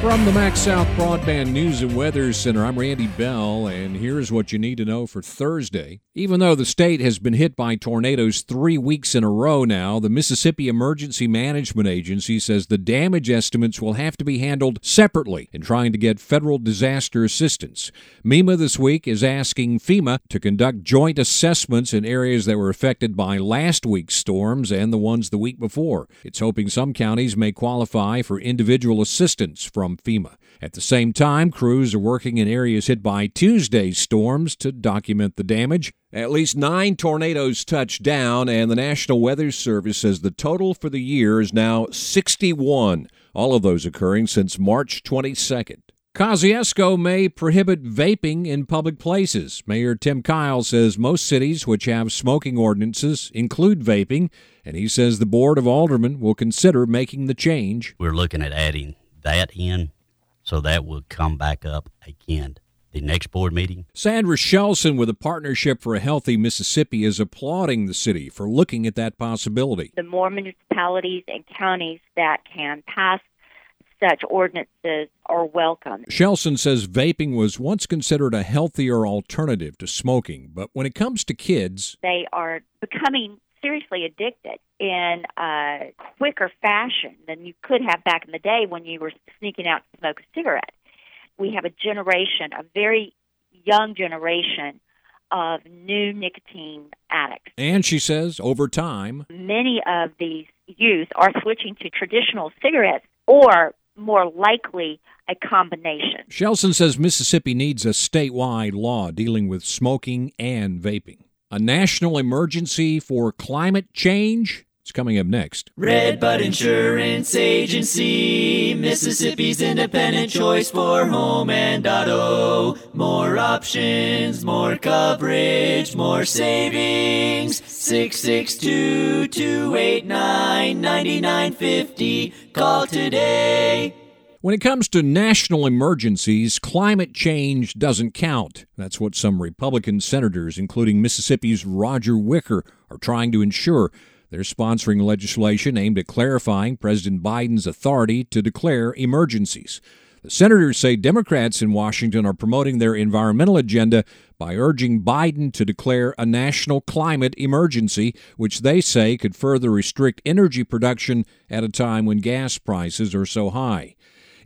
From the MaxxSouth Broadband News and Weather Center, I'm Randy Bell, and here's what you need to know for Thursday. Even though the state has been hit by tornadoes three weeks in a row now, the Mississippi Emergency Management Agency says the damage estimates will have to be handled separately in trying to get federal disaster assistance. MEMA this week is asking FEMA to conduct joint assessments in areas that were affected by last week's storms and the ones the week before. It's hoping some counties may qualify for individual assistance from FEMA. At the same time, crews are working in areas hit by Tuesday's storms to document the damage. At least nine tornadoes touched down, and the National Weather Service says the total for the year is now 61, all of those occurring since March 22nd. Kosciusko may prohibit vaping in public places. Mayor Tim Kyle says most cities which have smoking ordinances include vaping, and he says the Board of Aldermen will consider making the change. We're looking at adding that in, so that will come back up again. The next board meeting. Sandra Shelson with a Partnership for a Healthy Mississippi is applauding the city for looking at that possibility. The more municipalities and counties that can pass such ordinances are welcome. Shelson says vaping was once considered a healthier alternative to smoking, but when it comes to kids, they are becoming seriously addicted in a quicker fashion than you could have back in the day when you were sneaking out to smoke a cigarette. We have a generation, a very young generation of new nicotine addicts. And she says over time, many of these youth are switching to traditional cigarettes or more likely a combination. Shelson says Mississippi needs a statewide law dealing with smoking and vaping. A national emergency for climate change? It's coming up next. Redbud Insurance Agency, Mississippi's independent choice for home and auto. More options, more coverage, more savings. 662 289 9950. Call today. When it comes to national emergencies, climate change doesn't count. That's what some Republican senators, including Mississippi's Roger Wicker, are trying to ensure. They're sponsoring legislation aimed at clarifying President Biden's authority to declare emergencies. The senators say Democrats in Washington are promoting their environmental agenda by urging Biden to declare a national climate emergency, which they say could further restrict energy production at a time when gas prices are so high.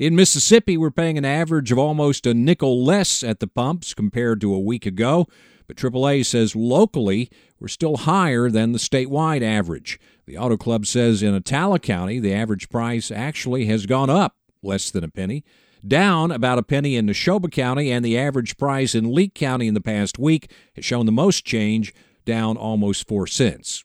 In Mississippi, we're paying an average of almost a nickel less at the pumps compared to a week ago. But AAA says locally, we're still higher than the statewide average. The Auto Club says in Attala County, the average price actually has gone up less than a penny, down about a penny in Neshoba County, and the average price in Leake County in the past week has shown the most change, down almost 4 cents.